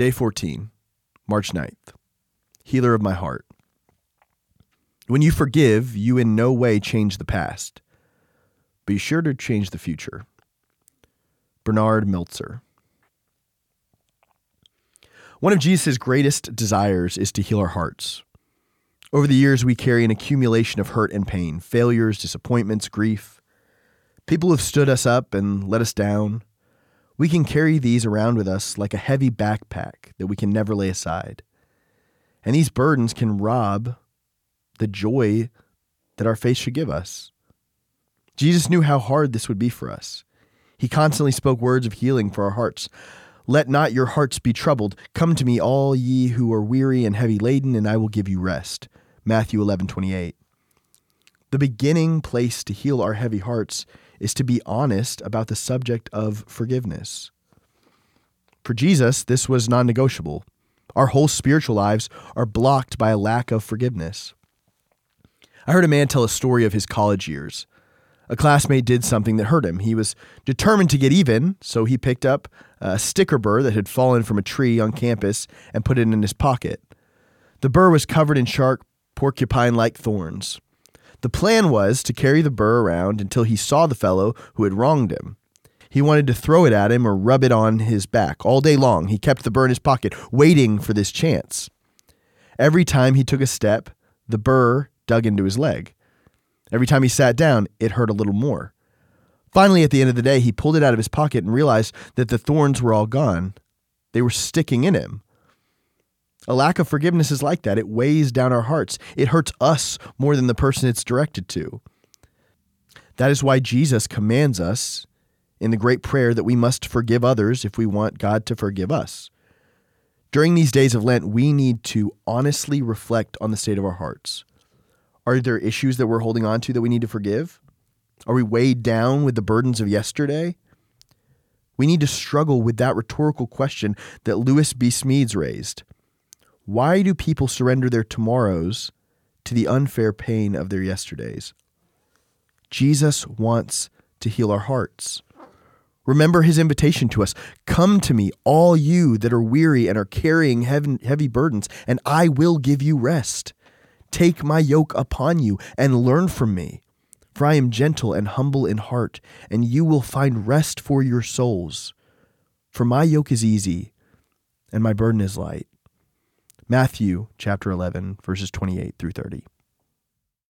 Day 14, March 9th. Healer of my heart. When you forgive, you in no way change the past, Be sure to change the future. Bernard Meltzer. One of Jesus' greatest desires is to heal our hearts. Over the years, we carry an accumulation of hurt and pain, failures, disappointments, grief. People have stood us up and let us down. We can carry these around with us like a heavy backpack that we can never lay aside. And these burdens can rob the joy that our faith should give us. Jesus knew how hard this would be for us. He constantly spoke words of healing for our hearts. Let not your hearts be troubled. Come to me, all ye who are weary and heavy laden, and I will give you rest. Matthew 11 28. The beginning place to heal our heavy hearts is to be honest about the subject of forgiveness. For Jesus, this was non negotiable. Our whole spiritual lives are blocked by a lack of forgiveness. I heard a man tell a story of his college years. A classmate did something that hurt him. He was determined to get even, so he picked up a sticker burr that had fallen from a tree on campus and put it in his pocket. The burr was covered in sharp, porcupine like thorns. The plan was to carry the burr around until he saw the fellow who had wronged him. He wanted to throw it at him or rub it on his back. All day long, he kept the burr in his pocket, waiting for this chance. Every time he took a step, the burr dug into his leg. Every time he sat down, it hurt a little more. Finally, at the end of the day, he pulled it out of his pocket and realized that the thorns were all gone. They were sticking in him. A lack of forgiveness is like that. It weighs down our hearts. It hurts us more than the person it's directed to. That is why Jesus commands us in the great prayer that we must forgive others if we want God to forgive us. During these days of Lent, we need to honestly reflect on the state of our hearts. Are there issues that we're holding on to that we need to forgive? Are we weighed down with the burdens of yesterday? We need to struggle with that rhetorical question that Lewis B. Smedes raised. Why do people surrender their tomorrows to the unfair pain of their yesterdays? Jesus wants to heal our hearts. Remember his invitation to us Come to me, all you that are weary and are carrying heavy burdens, and I will give you rest. Take my yoke upon you and learn from me, for I am gentle and humble in heart, and you will find rest for your souls. For my yoke is easy and my burden is light. Matthew chapter 11, verses 28 through 30.